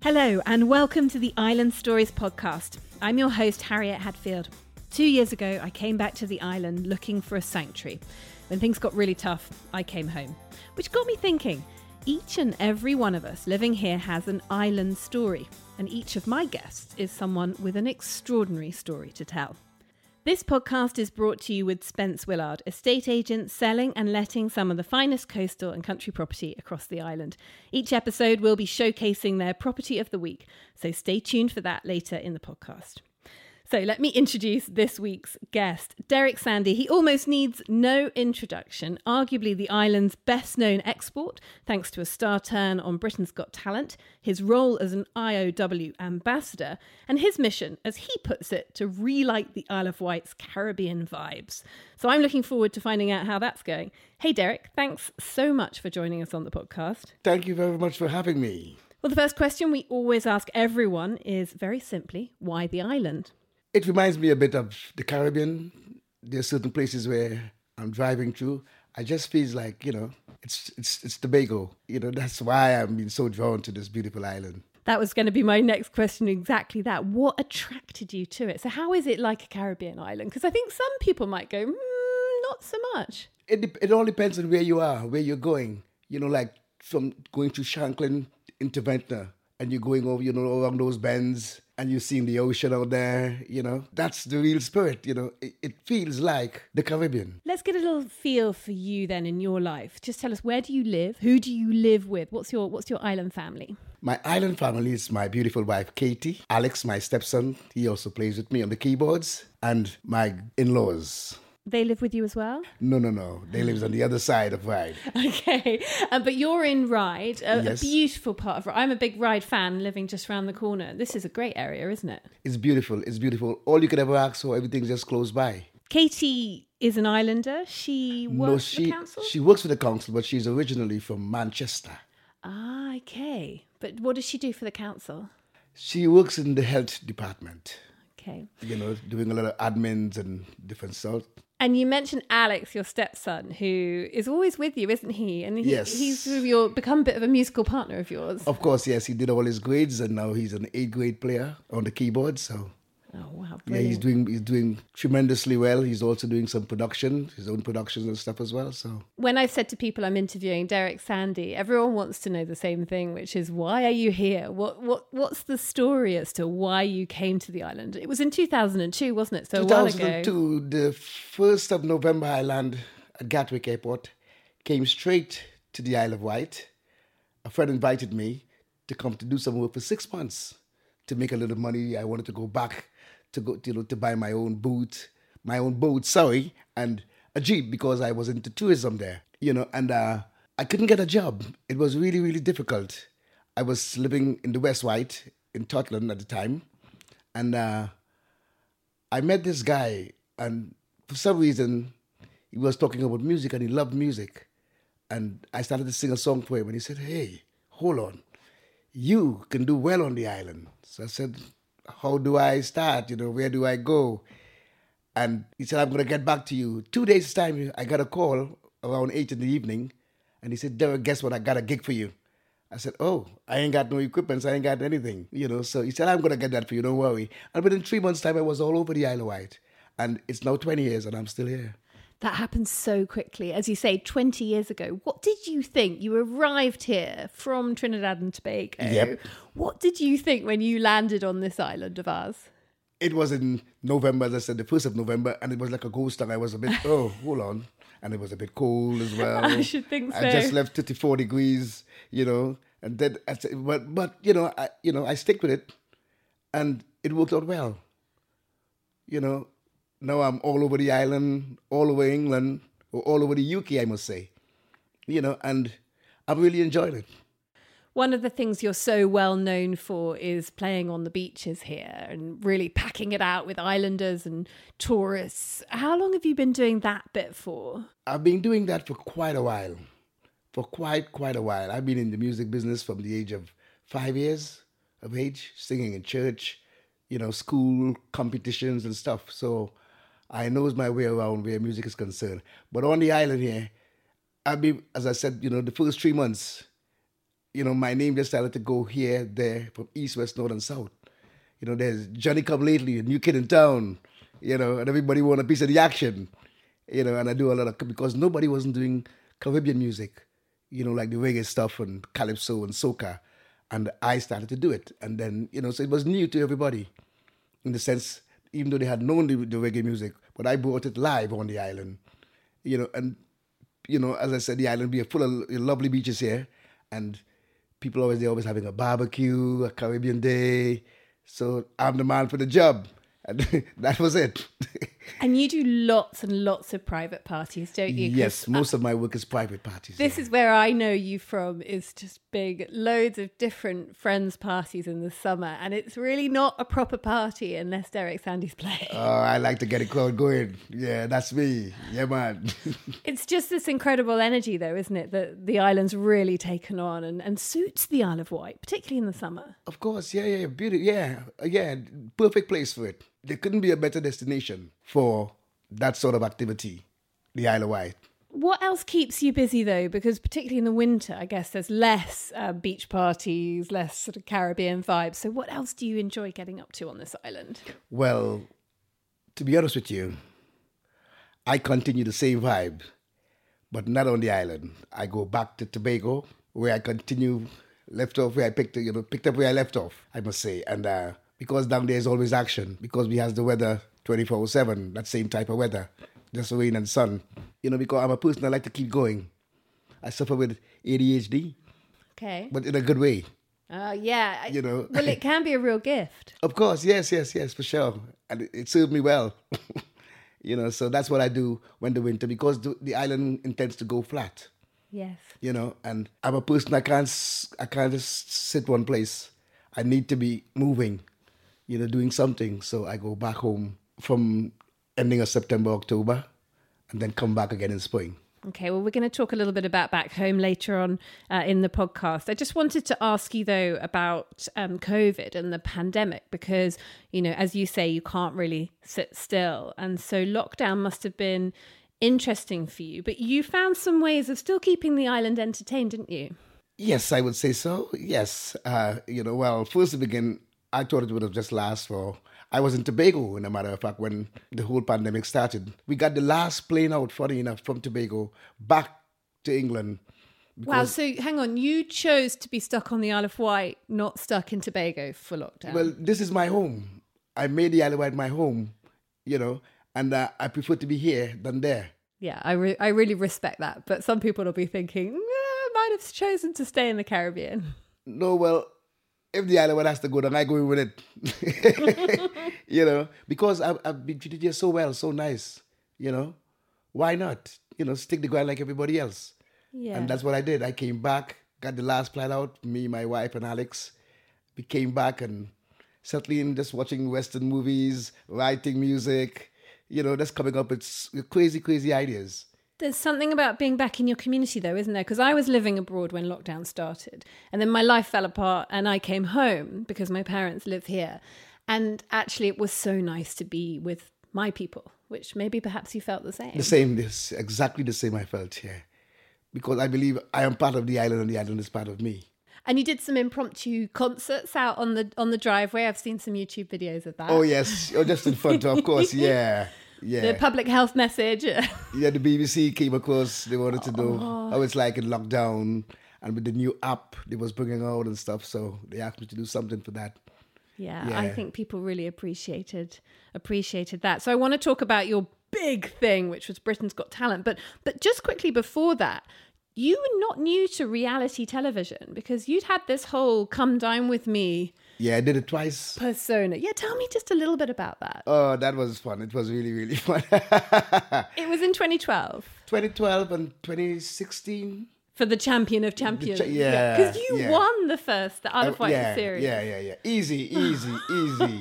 Hello, and welcome to the Island Stories podcast. I'm your host, Harriet Hadfield. Two years ago, I came back to the island looking for a sanctuary. When things got really tough, I came home, which got me thinking each and every one of us living here has an island story, and each of my guests is someone with an extraordinary story to tell. This podcast is brought to you with Spence Willard, estate agent selling and letting some of the finest coastal and country property across the island. Each episode will be showcasing their property of the week, so stay tuned for that later in the podcast. So let me introduce this week's guest, Derek Sandy. He almost needs no introduction, arguably the island's best known export, thanks to a star turn on Britain's Got Talent, his role as an IOW ambassador, and his mission, as he puts it, to relight the Isle of Wight's Caribbean vibes. So I'm looking forward to finding out how that's going. Hey, Derek, thanks so much for joining us on the podcast. Thank you very much for having me. Well, the first question we always ask everyone is very simply why the island? It reminds me a bit of the Caribbean. There are certain places where I'm driving through. I just feels like you know it's it's it's Tobago. You know that's why I'm being so drawn to this beautiful island. That was going to be my next question. Exactly that. What attracted you to it? So how is it like a Caribbean island? Because I think some people might go, mm, not so much. It it all depends on where you are, where you're going. You know, like from going to Shanklin into Ventnor, and you're going over, you know, along those bends and you're seeing the ocean out there, you know, that's the real spirit, you know. It, it, feels like the Caribbean. Let's get a little feel for you then in your life. Just tell us where do you live? Who do you live with? What's your what's your island family? My island family is my beautiful wife Katie, Alex, my stepson, he also plays with me on the keyboards, and my in-laws. They live with you as well? No, no, no. They live on the other side of Ryde. Okay. Um, but you're in Ryde, a, yes. a beautiful part of Ryde. I'm a big Ryde fan living just around the corner. This is a great area, isn't it? It's beautiful. It's beautiful. All you could ever ask for, everything's just close by. Katie is an islander. She works no, she, for the council? She works for the council, but she's originally from Manchester. Ah, okay. But what does she do for the council? She works in the health department. Okay. You know, doing a lot of admins and different stuff. And you mentioned Alex, your stepson, who is always with you, isn't he? And he, yes. he's your, become a bit of a musical partner of yours. Of course, yes. He did all his grades, and now he's an eighth grade player on the keyboard. So Oh wow! Brilliant. Yeah, he's doing he's doing tremendously well. He's also doing some production, his own productions and stuff as well. So when I've said to people I'm interviewing Derek Sandy, everyone wants to know the same thing, which is why are you here? What what what's the story as to why you came to the island? It was in 2002, wasn't it? So 2002, the first of November, I landed at Gatwick Airport, came straight to the Isle of Wight. A friend invited me to come to do some work for six months to make a little money. I wanted to go back to go, you know, to buy my own boot, my own boat, sorry, and a jeep because I was into tourism there, you know, and uh, I couldn't get a job. It was really, really difficult. I was living in the West Wight in Totland at the time, and uh, I met this guy, and for some reason, he was talking about music and he loved music. And I started to sing a song for him, and he said, Hey, hold on. You can do well on the island. So I said, how do I start? You know, where do I go? And he said, I'm going to get back to you. Two days' time, I got a call around 8 in the evening. And he said, Derek, guess what? I got a gig for you. I said, Oh, I ain't got no equipment, so I ain't got anything. You know, so he said, I'm going to get that for you, don't worry. And within three months' time, I was all over the Isle of Wight. And it's now 20 years, and I'm still here. That happened so quickly. As you say, 20 years ago. What did you think? You arrived here from Trinidad and Tobago. Yep. What did you think when you landed on this island of ours? It was in November, as I said, the 1st of November, and it was like a ghost town. I was a bit, oh, hold on. And it was a bit cold as well. I should think so. I just left 34 degrees, you know, and then, I said, but, but you know, I, you know, I stick with it, and it worked out well. You know, now I'm all over the island, all over England, or all over the UK, I must say. You know, and I'm really enjoying it. One of the things you're so well known for is playing on the beaches here and really packing it out with islanders and tourists. How long have you been doing that bit for? I've been doing that for quite a while. For quite, quite a while. I've been in the music business from the age of five years of age, singing in church, you know, school competitions and stuff. So I knows my way around where music is concerned. But on the island here, I be as I said, you know, the first three months, you know, my name just started to go here, there, from east, west, north, and south. You know, there's Johnny Come Lately, a new kid in town, you know, and everybody want a piece of the action, you know, and I do a lot of, because nobody wasn't doing Caribbean music, you know, like the reggae stuff and calypso and soca. And I started to do it. And then, you know, so it was new to everybody in the sense, even though they had known the, the reggae music, but I brought it live on the island, you know, and, you know, as I said, the island be full of lovely beaches here. And people always, they're always having a barbecue, a Caribbean day. So I'm the man for the job. And that was it. and you do lots and lots of private parties, don't you? Yes, uh, most of my work is private parties. This yeah. is where I know you from is just big loads of different friends parties in the summer and it's really not a proper party unless Derek Sandys playing. Oh, I like to get a crowd going. Yeah, that's me. Yeah, man. it's just this incredible energy though, isn't it, that the island's really taken on and, and suits the Isle of Wight, particularly in the summer. Of course, yeah, yeah, beauty, yeah, yeah, perfect place for it there couldn't be a better destination for that sort of activity, the Isle of Wight. What else keeps you busy though? Because particularly in the winter, I guess there's less uh, beach parties, less sort of Caribbean vibes. So, what else do you enjoy getting up to on this island? Well, to be honest with you, I continue the same vibe, but not on the island. I go back to Tobago, where I continue left off where I picked, you know, picked up where I left off. I must say, and uh, because down there is always action because we has the weather 24-7 that same type of weather just rain and sun you know because i'm a person i like to keep going i suffer with adhd okay but in a good way Oh yeah, you know. well, it can be a real gift. Of course, yes, yes, yes, for sure, and it, it served me well. you know, so that's what I do when the winter because the, the island intends to go flat. Yes. You know, and I'm a person I can't I can't just sit one place. I need to be moving you know, doing something. So I go back home from ending of September, October, and then come back again in spring. Okay, well, we're going to talk a little bit about back home later on uh, in the podcast. I just wanted to ask you, though, about um, COVID and the pandemic, because, you know, as you say, you can't really sit still. And so lockdown must have been interesting for you, but you found some ways of still keeping the island entertained, didn't you? Yes, I would say so. Yes. Uh, you know, well, first to begin, I thought it would have just last for. I was in Tobago, in a matter of fact, when the whole pandemic started. We got the last plane out, funny enough, from Tobago back to England. Wow, so hang on, you chose to be stuck on the Isle of Wight, not stuck in Tobago for lockdown. Well, this is my home. I made the Isle of Wight my home, you know, and uh, I prefer to be here than there. Yeah, I, re- I really respect that. But some people will be thinking, I might have chosen to stay in the Caribbean. No, well, if the island has to go, then I go with it. you know, because I've, I've been treated here so well, so nice. You know, why not? You know, stick the ground like everybody else. Yeah. And that's what I did. I came back, got the last flight out. Me, my wife, and Alex. We came back and settling, just watching Western movies, writing music. You know, just coming up with crazy, crazy ideas. There's something about being back in your community, though, isn't there? Because I was living abroad when lockdown started, and then my life fell apart, and I came home because my parents live here. And actually, it was so nice to be with my people, which maybe perhaps you felt the same. The same, this exactly the same I felt here, because I believe I am part of the island, and the island is part of me. And you did some impromptu concerts out on the on the driveway. I've seen some YouTube videos of that. Oh yes, oh just in front, of course, yeah yeah. the public health message. yeah, the BBC came across. They wanted to know oh. how it's like in lockdown, and with the new app they was bringing out and stuff. So they asked me to do something for that. Yeah, yeah, I think people really appreciated appreciated that. So I want to talk about your big thing, which was Britain's Got Talent. But but just quickly before that, you were not new to reality television because you'd had this whole "Come Dine with Me." Yeah, I did it twice. Persona. Yeah, tell me just a little bit about that. Oh, that was fun. It was really, really fun. it was in 2012. 2012 and 2016 for the champion of champions. Cha- yeah, because you yeah. won the first the Isle of Wight yeah, series. Yeah, yeah, yeah. Easy, easy, easy.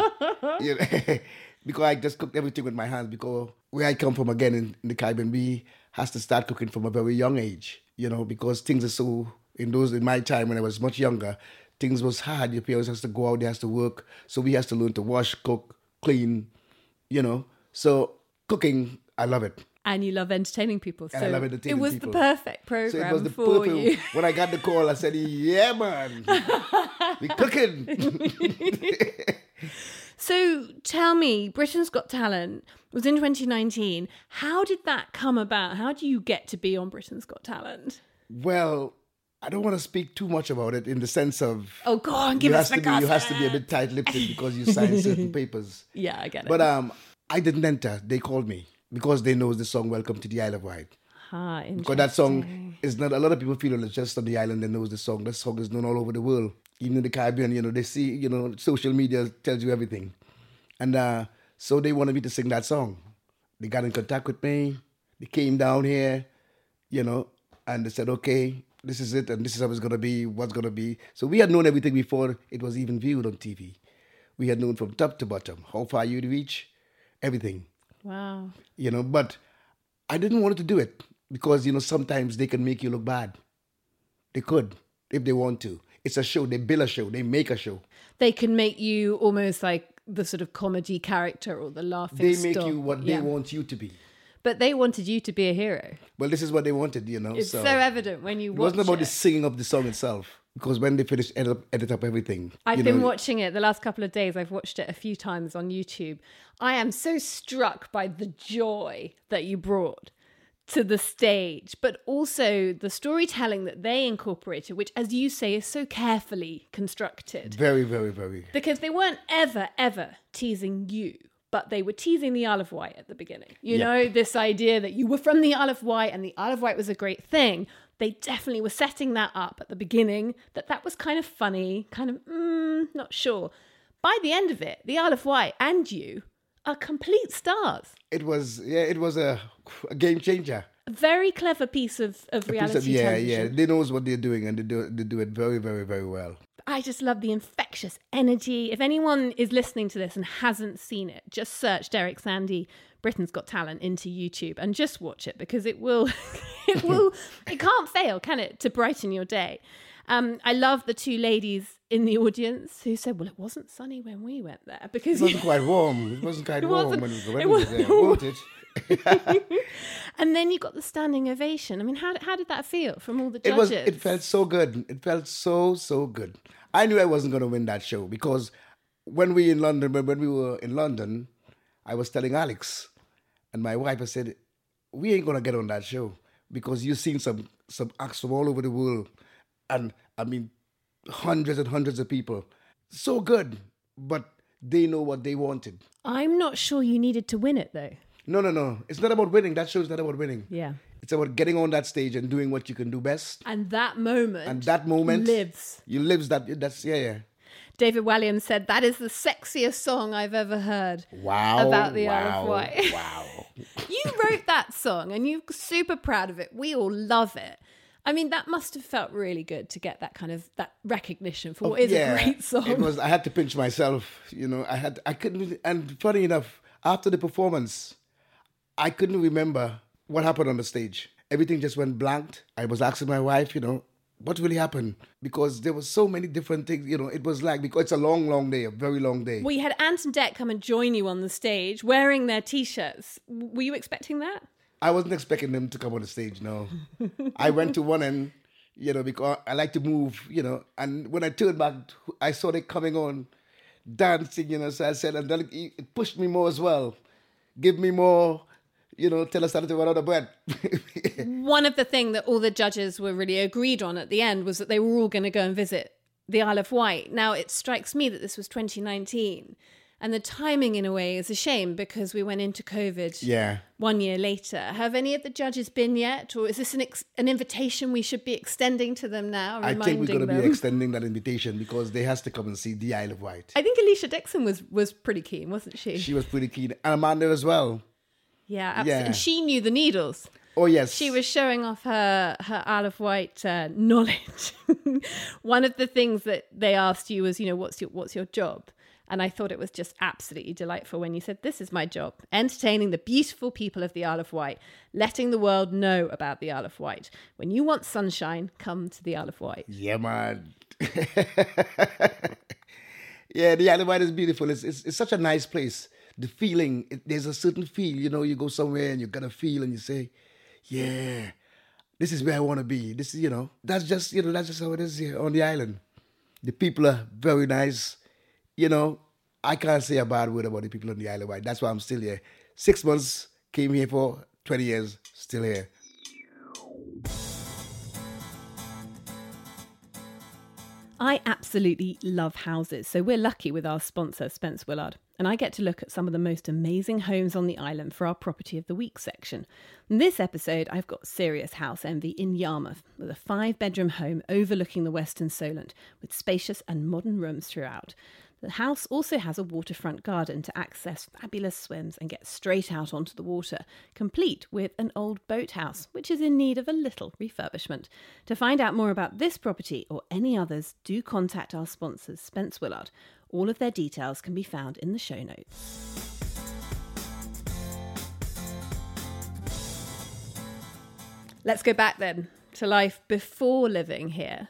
because I just cooked everything with my hands. Because where I come from, again in, in the Caribbean, we has to start cooking from a very young age. You know, because things are so in those in my time when I was much younger, things was hard. Your parents has to go out, they has to work. So we has to learn to wash, cook, clean, you know. So cooking, I love it. and you love entertaining people. And I so love entertaining it was people. the perfect So it program was the for perfect. you. When I got the call, I said, "Yeah, man, we cooking." So tell me, Britain's Got Talent was in 2019. How did that come about? How do you get to be on Britain's Got Talent? well, I don't want to speak too much about it in the sense of Oh, go on, give you us has the to be you has to be a bit tight-lipped because you signed certain papers. Yeah, I get it. But um, I didn't enter. They called me because they know the song "Welcome to the Isle of Wight." ah, interesting. Because that song is not a lot of people feel it's just on the island that knows the song. That song is known all over the world. Even in the Caribbean, you know, they see, you know, social media tells you everything. And uh, so they wanted me to sing that song. They got in contact with me. They came down here, you know, and they said, okay, this is it, and this is how it's gonna be, what's gonna be. So we had known everything before it was even viewed on TV. We had known from top to bottom how far you'd reach, everything Wow. you know but i didn't want to do it because you know sometimes they can make you look bad they could if they want to it's a show they build a show they make a show They can make you almost like the sort of comedy character or the laughing they make stock. you what Yeah. they want you to be But they wanted you to be a hero. well this is what they wanted you know It's so, so, evident when you it wasn't about it. the singing of the song itself because when they finished edit up, edit up everything I've been know, watching it the last couple of days. I've watched it a few times on YouTube. I am so struck by the joy that you brought to the stage, but also the storytelling that they incorporated, which, as you say, is so carefully constructed. very very very Because they weren't ever, ever teasing you, but they were teasing the Isle of Wight at the beginning. You Yeah. know, this idea that you were from the Isle of Wight and the Isle of Wight was a great thing. They definitely were setting that up at the beginning, that that was kind of funny, kind of, mm, not sure. By the end of it, the Isle of Wight and you are complete stars. it was yeah it was a, a game changer A very clever piece of, of piece reality of- yeah television. yeah they knows what they're doing and they do, they do it very very very well I just love the infectious energy. If anyone is listening to this and hasn't seen it, just search Derek Sandy Britain's Got Talent into YouTube and just watch it because it will it will it can't fail, can it, to brighten your day. Um, I love the two ladies in the audience who said, "Well, it wasn't sunny when we went there because it wasn't quite warm it wasn't quite It warm wasn't- when, it when we were wasn't there it and then you got the standing ovation. I mean, how how did that feel from all the It judges? was. It felt so good. It felt so so good. I knew I wasn't going to win that show because when we in London, when, when we were in London, I was telling Alex and my wife. I said, "We ain't going to get on that show because you've seen some some acts from all over the world, and I mean, hundreds and hundreds of people. So good, but they know what they wanted. I'm not sure you needed to win it though. No, no, no. It's not about winning. That show is not about winning. Yeah. It's about getting on that stage and doing what you can do best. And that moment And that moment lives. You lives that. That's yeah, yeah. David Walliams said that is the sexiest song I've ever heard. Wow. About the Isle wow, of Wight. Wow. You wrote that song and you're super proud of it. We all love it. I mean, that must have felt really good to get that kind of that recognition for oh, what is a great song. It was. I had to pinch myself. You know, I had. I couldn't. And funny enough, after the performance, I couldn't remember what happened on the stage. Everything just went blank. I was asking my wife, you know, what really happened because there was so many different things. You know, it was like because it's a long, long day, a very long day. we had Ant and Dec come and join you on the stage wearing their t-shirts. Were you expecting that? I wasn't expecting them to come on the stage. No, I went to one end, you know, because I like to move, you know. And when I turned back, I saw they coming on, dancing, you know. So I said, and then it pushed me more as well, give me more, you know, tell us how to run out of breath. One of the things that all the judges were really agreed on at the end was that they were all going to go and visit the Isle of Wight. Now, it strikes me that this was 2019, and the timing, in a way, is a shame because we went into COVID yeah. one year later. Have any of the judges been yet, or is this an ex- an invitation we should be extending to them now? I think we're going to be extending that invitation because they has to come and see the Isle of Wight. I think Alesha Dixon was was pretty keen, wasn't she? She was pretty keen, and Amanda as well. yeah, absolutely. Yeah. And she knew the needles. Oh yes, She was showing off her her Isle of Wight uh, knowledge. One of the things that they asked you was, you know, what's your what's your job? And I thought it was just absolutely delightful when you said, "This is my job: entertaining the beautiful people of the Isle of Wight, letting the world know about the Isle of Wight. When you want sunshine, come to the Isle of Wight." Yeah, man. yeah, the Isle of Wight is beautiful. It's, it's, it's such a nice place the feeling. It, there's a certain feel. You know, you go somewhere and you get a feel, and you say, "Yeah, this is where I want to be." This is, you know, that's just, you know, that's just how it is here on the island. The people are very nice. You know, I can't say a bad word about the people on the island. Why? That's why I'm still here. Six months, came here for 20 years, still here. I absolutely love houses, so we're lucky with our sponsor, Spence Willard. And I get to look at some of the most amazing homes on the island for our Property of the Week section. In this episode, I've got serious house envy in Yarmouth, with a five bedroom home overlooking the Western Solent, with spacious and modern rooms throughout. The house also has a waterfront garden to access fabulous swims and get straight out onto the water, complete with an old boathouse, which is in need of a little refurbishment. To find out more about this property or any others, do contact our sponsors, Spence Willard. All of their details can be found in the show notes. Let's go back then to life before living here.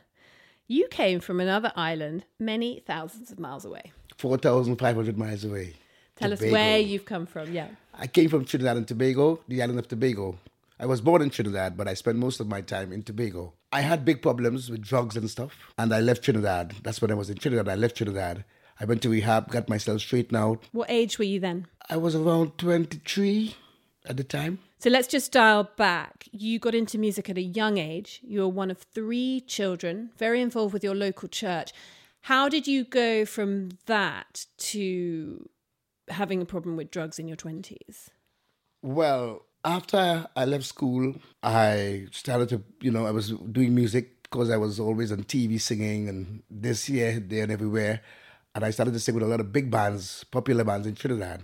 You came from another island many thousands of miles away. 4,500 miles away. Tell Tobago. us where you've come from, yeah. I came from Trinidad and Tobago, the island of Tobago. I was born in Trinidad, but I spent most of my time in Tobago. I had big problems with drugs and stuff, and I left Trinidad. That's when I was in Trinidad. I left Trinidad. I went to rehab, got myself straightened out. What age were you then? I was around 23 at the time. So let's just dial back. You got into music at a young age. You were one of three children, very involved with your local church. How did you go from that to having a problem with drugs in your 20s? Well, after I left school, I started to, you know, I was doing music because I was always on TV singing and this, here, there, and everywhere. And I started to sing with a lot of big bands, popular bands in Trinidad.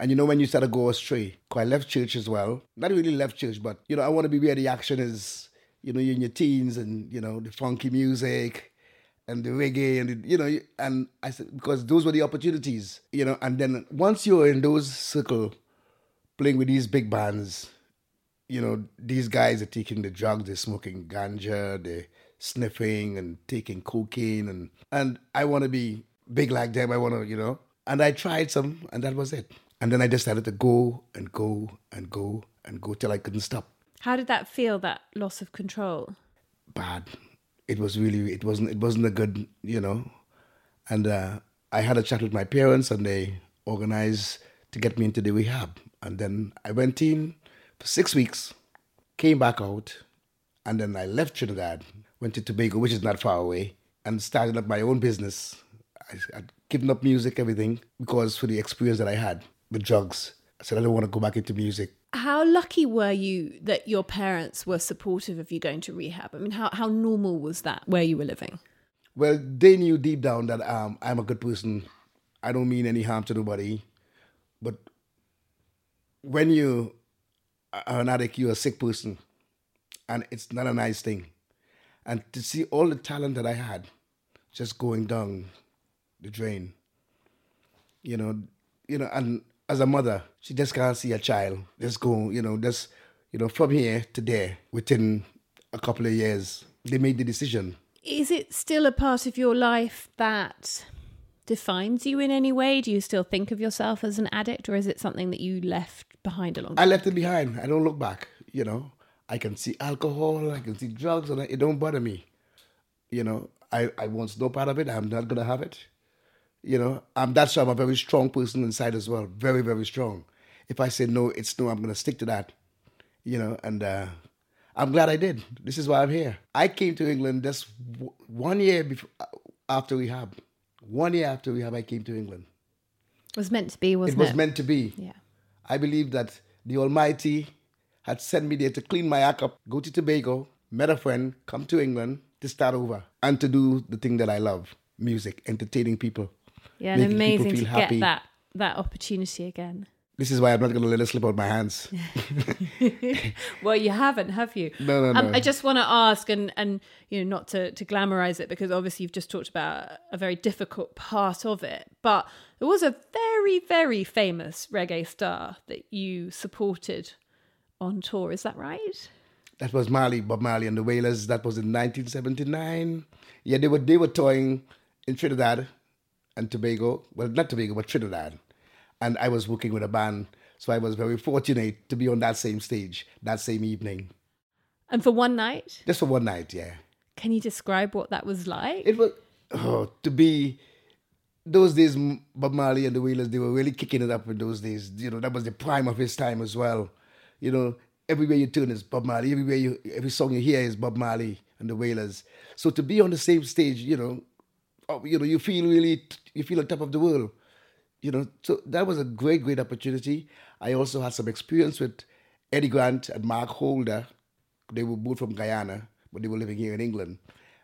And you know, when you start to go astray, I left church as well. Not really left church, but you know, I want to be where the action is. You know, you're in your teens and, you know, the funky music and the reggae and, the, you know, and I said, because those were the opportunities, you know, and then once you're in those circle playing with these big bands, you know, these guys are taking the drugs, they're smoking ganja, they're sniffing and taking cocaine and, and I want to be big like them. I want to, you know, and I tried some and that was it. And then I decided to go and go and go and go till I couldn't stop. How did that feel? That loss of control? Bad. It was really. It wasn't. It wasn't a good. You know. And uh, I had a chat with my parents, and they organized to get me into the rehab. And then I went in for six weeks, came back out, and then I left Trinidad, went to Tobago, which is not far away, and started up my own business. I, I'd given up music, everything, because for the experience that I had with drugs. I said, I don't want to go back into music. How lucky were you that your parents were supportive of you going to rehab? I mean, how, how normal was that where you were living? Well, they knew deep down that um, I'm a good person. I don't mean any harm to nobody. But when you are an addict, you're a sick person. And it's not a nice thing. And to see all the talent that I had just going down the drain, you know, you know, and as a mother, she just can't see a child just go, you know, just, you know, from here to there within a couple of years. They made the decision. Is it still a part of your life that defines you in any way? Do you still think of yourself as an addict or is it something that you left behind along I left it behind. I don't look back, you know. I can see alcohol, I can see drugs, and it don't bother me. You know, I, I want no part of it. I'm not going to have it. You know, um, that's why I'm a very strong person inside as well. Very, very strong. If I say no, it's no. I'm going to stick to that. You know, and uh, I'm glad I did. This is why I'm here. I came to England just w- one year before, uh, after rehab. One year after rehab, I came to England. It was meant to be, wasn't it? Was it was meant to be. Yeah. I believe that the Almighty had sent me there to clean my act up, go to Tobago, met a friend, come to England to start over, and to do the thing that I love music, entertaining people. Yeah, and amazing to happy. get that that opportunity again. This is why I'm not going to let it slip out my hands. well, you haven't, have you? No, no, um, no. I just want to ask, and and you know, not to to glamorize it, because obviously you've just talked about a very difficult part of it, but there was a very very famous reggae star that you supported on tour. Is that right? That was Marley, Bob Marley and the Wailers. That was in 1979. Yeah, they were they were touring in Trinidad and Tobago. Well, not Tobago, but Trinidad. and I was working with a band. So I was very fortunate to be on that same stage that same evening. And for one night? Just for one night, yeah. Can you describe what that was like? It was oh, to be those days. Bob Marley and the Wailers they were really kicking it up in those days. You know that was the prime of his time as well. You know everywhere you turn is Bob Marley. Everywhere you every song you hear is Bob Marley and the Wailers. So to be on the same stage, you know, Oh, you know you feel really you feel on top of the world. You know, so that was a great great opportunity. I also had some experience with Eddie Grant and Mark Holder. They were both from Guyana, but they were living here in England.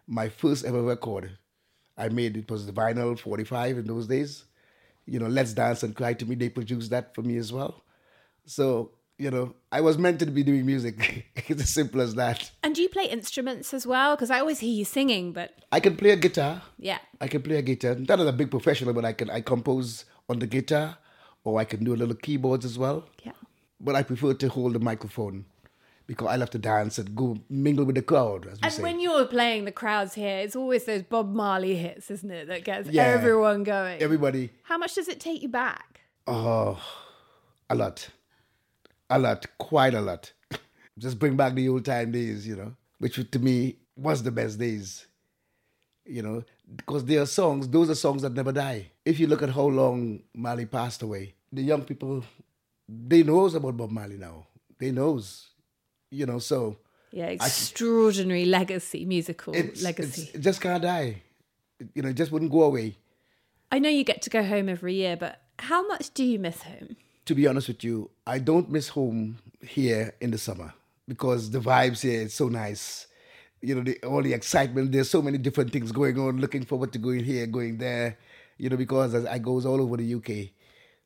My first ever record I made, it was the vinyl 45 in those days. You know, Let's Dance and Cry to Me, they produced that for me as well. So, you know, I was meant to be doing music. it's as simple as that. And do you play instruments as well? Because I always hear you singing, but. I can play a guitar. Yeah. I can play a guitar. Not as a big professional, but I can I compose on the guitar or I can do a little keyboards as well. Yeah. But I prefer to hold the microphone because I love to dance and go mingle with the crowd. and say. when you're playing the crowds here, it's always those Bob Marley hits, isn't it, that gets yeah. everyone going. Everybody. How much does it take you back? Oh, a lot, a lot, quite a lot. Just bring back the old time days, you know, which to me was the best days. You know, because there are songs; those are songs that never die. If you look at how long Marley passed away, the young people they knows about Bob Marley now. They knows, you know. So yeah, extraordinary I, legacy, musical it's, legacy. It's, it just can't die. You know, it just wouldn't go away. I know you get to go home every year, but how much do you miss home? To be honest with you, I don't miss home here in the summer because the vibes here is so nice. You know, the, all the excitement. There's so many different things going on. Looking forward to going here, going there. You know, because as I goes all over the UK,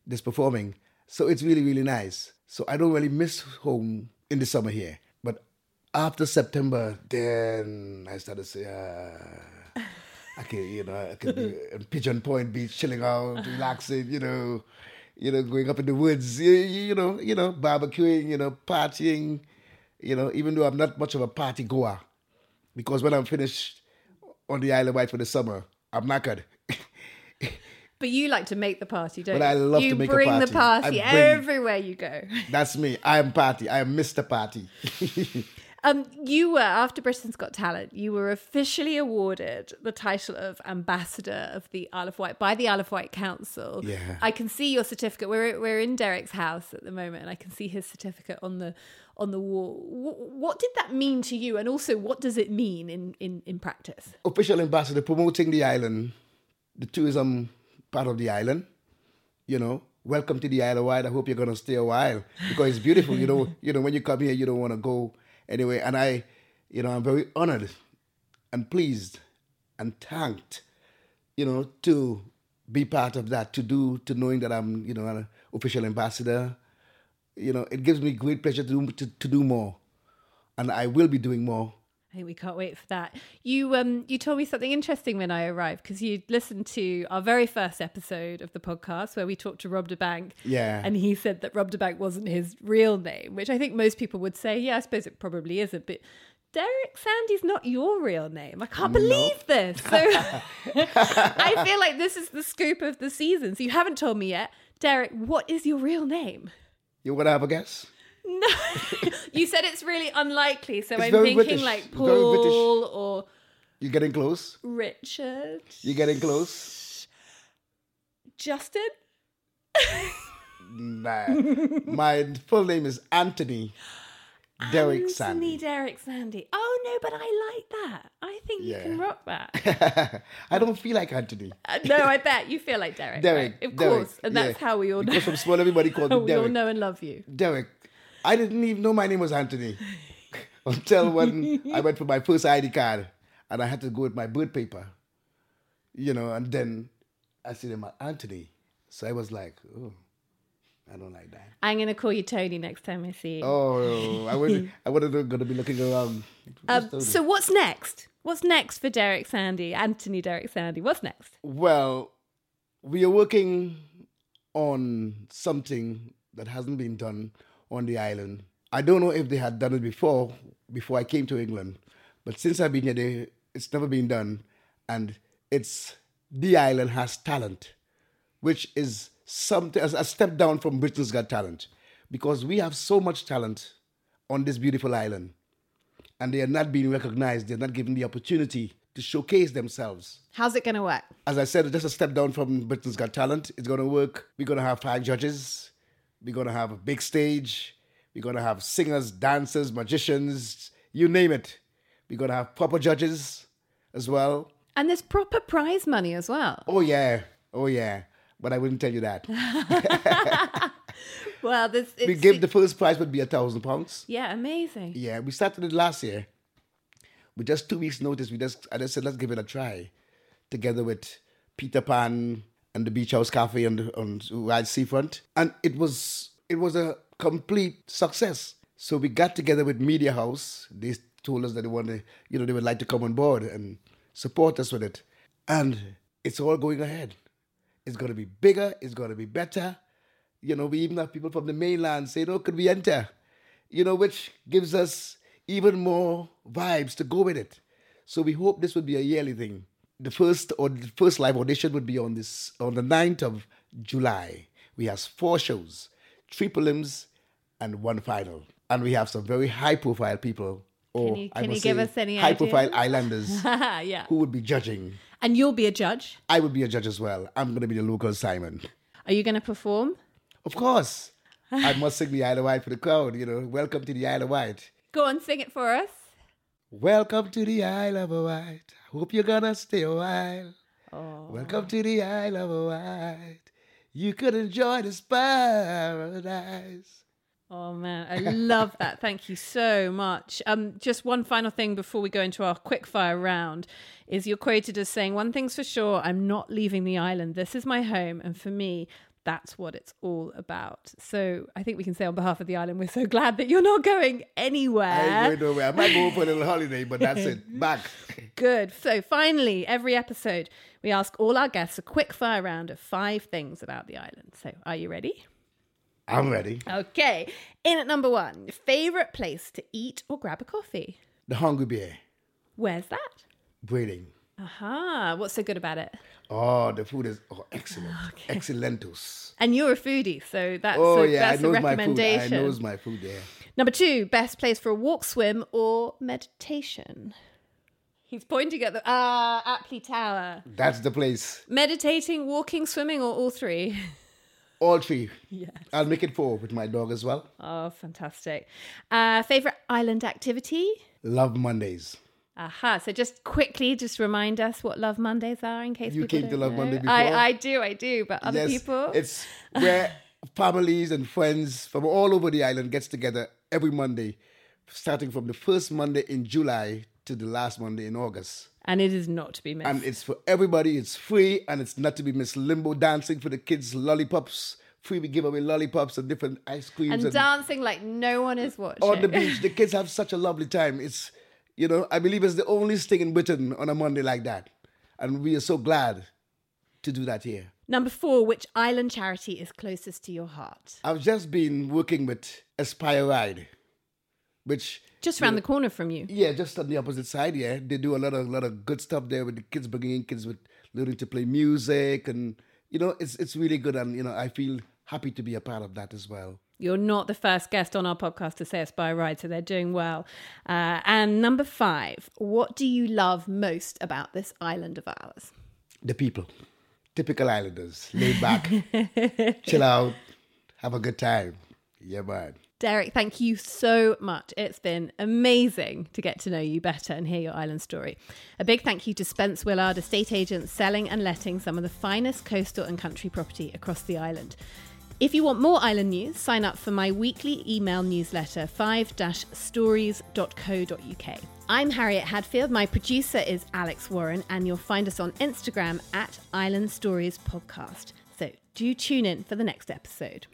just performing. So it's really, really nice. So I don't really miss home in the summer here. But after September, then I started to say, uh, I can, you know, I could be in Pigeon Point Beach, chilling out, relaxing, you know, you know, going up in the woods, you, you know, you know, barbecuing, you know, partying, you know, even though I'm not much of a party goer, because when I'm finished on the Isle of Wight for the summer, I'm knackered. But you like to make the party, don't but you? I love you to make bring a party. the party bring, everywhere you go. That's me. I am party. I am Mr. Party. um, you were after Britain's Got Talent. You were officially awarded the title of Ambassador of the Isle of Wight by the Isle of Wight Council. Yeah. I can see your certificate. We're we're in Derek's house at the moment, and I can see his certificate on the on the wall. What did that mean to you, and also what does it mean in in in practice? Official ambassador promoting the island, the tourism part of the island. You know, welcome to the Isle of Wight. I hope you're gonna stay a while because it's beautiful. you know, you know when you come here, you don't want to go anyway. And I, you know, I'm very honored and pleased and thanked, you know, to be part of that, to do, to knowing that I'm, you know, an official ambassador. You know, it gives me great pleasure to do, to, to do more, and I will be doing more I think we can't wait for that. You um you told me something interesting when I arrived because you listened to our very first episode of the podcast where we talked to Rob da Bank. Yeah. And he said that Rob da Bank wasn't his real name, which I think most people would say, yeah, I suppose it probably isn't, but Derek Sandy's not your real name. I can't believe this. So I feel like this is the scoop of the season. So you haven't told me yet. Derek, what is your real name? You want to have a guess? No, you said it's really unlikely, so it's I'm thinking British. like Paul or. You're getting close. Richard. You're getting close. Justin. nah, my full name is Anthony. Derek Anthony Sandy. Derek Sandy. Oh no, but I like that. I think you yeah. can rock that. I don't feel like Anthony. Uh, no, I bet you feel like Derek. Derek, right? of Derek, course, and that's yeah. how we all know. Because from small, everybody called me Derek. we all know and love you. Derek. I didn't even know my name was Anthony until when I went for my first ID card and I had to go with my birth paper, you know, and then I see them Anthony. So I was like, oh, I don't like that. I'm gonna call you Tony next time I see you. Oh, I would. I would have gonna be looking around. Um, so what's next? What's next for Derek Sandy, Anthony Derek Sandy? What's next? Well, we are working on something that hasn't been done on the island. I don't know if they had done it before, before I came to England, but since I've been here, they, it's never been done. And it's the island has talent which is something a step down from Britain's Got Talent, because we have so much talent on this beautiful island, and they are not being recognized. They're not given the opportunity to showcase themselves. How's it going to work? As I said, just a step down from Britain's Got Talent. It's going to work. We're going to have five judges. We're going to have a big stage. We're going to have singers, dancers, magicians, you name it. We're going to have proper judges as well. And there's proper prize money as well. Oh, yeah. Oh, yeah. But I wouldn't tell you that. well, this we gave the first prize would be a thousand pounds. Yeah, amazing. Yeah, we started it last year. With just two weeks' notice, we just I just said let's give it a try, together with Peter Pan and the Beach House Cafe on the on Wild Seafront, and it was it was a complete success. So we got together with Media House. They told us that they wanted, you know, they would like to come on board and support us with it, and it's all going ahead. It's going to be bigger. It's going to be better. You know, we even have people from the mainland saying, "Oh, could we enter?" You know, which gives us even more vibes to go with it. So we hope this would be a yearly thing. The first or the first live audition would be on this on the 9th of July. We have four shows, three prelims and one final. And we have some very high profile people or can you, can you give say, us any high ideas? profile islanders yeah. who would be judging. And you'll be a judge. I would be a judge as well. I'm going to be the local Simon. Are you going to perform? Of course. I must sing the Isle of Wight for the crowd, you know. Welcome to the Isle of Wight. Go on, sing it for us. Welcome to the Isle of Wight. Hope you're gonna stay a while. Oh. Welcome to the Isle of Wight. You could enjoy this paradise. Oh man, I love that. Thank you so much. Um, just one final thing before we go into our quickfire round is you're quoted as saying, "One thing's for sure, I'm not leaving the island. This is my home, and for me, that's what it's all about." So I think we can say on behalf of the island, we're so glad that you're not going anywhere. I ain't going nowhere. I might go for a little holiday, but that's it. Back. Good. So finally, every episode, we ask all our guests a quick fire round of five things about the island. So are you ready? I'm ready. Okay. In at number one, favorite place to eat or grab a coffee. The Hungry Bear. Where's that? Brading. Aha. What's so good about it? Oh, the food is oh, excellent. Excellentus. And you're a foodie, so that's Oh, a, yeah. I that's a knows my food. I recommendation. knows my food, yeah. Number two, best place for a walk, swim, or meditation. He's pointing at the ah Appley Tower. That's the place. Meditating, walking, swimming, or all three. All three. yes. I'll make it four with my dog as well. Oh, fantastic. Uh, favorite island activity? Love Mondays. Aha. So just quickly, just remind us what Love Mondays are in case You people came to Love know. Monday before? I, I do, I do. But other yes, people, It's where families and friends from all over the island gets together every Monday, starting from the first Monday in July to the last Monday in August. and it is not to be missed. And it's for everybody. It's free and it's not to be missed. Limbo dancing for the kids, lollipops. Free, we give away lollipops and different ice creams. and and dancing like no one is watching. on the beach. The kids have such a lovely time. It's, you know, I believe it's the only thing in Britain on a Monday like that. And we are so glad to do that here. Number four, which island charity is closest to your heart? I've just been working with Aspire Ryde, which Just around the corner from you. yeah, just on the opposite side. Yeah, they do a lot of lot of good stuff there with the kids, bringing in kids with learning to play music, and you know, it's it's really good, and you know, I feel happy to be a part of that as well. You're not the first guest on our podcast to say Aspire Ryde, so they're doing well. Uh, and number five, what do you love most about this island of ours? The people, typical islanders, laid back, chill out, have a good time. Yeah, man. Derek, thank you so much. It's been amazing to get to know you better and hear your island story. A big thank you to Spence Willard, estate agent selling and letting some of the finest coastal and country property across the island. If you want more island news, sign up for my weekly email newsletter 5-stories.co.uk. I'm Harriet Hadfield, my producer is Alex Warren, and you'll find us on Instagram at Island Stories Podcast. So do tune in for the next episode.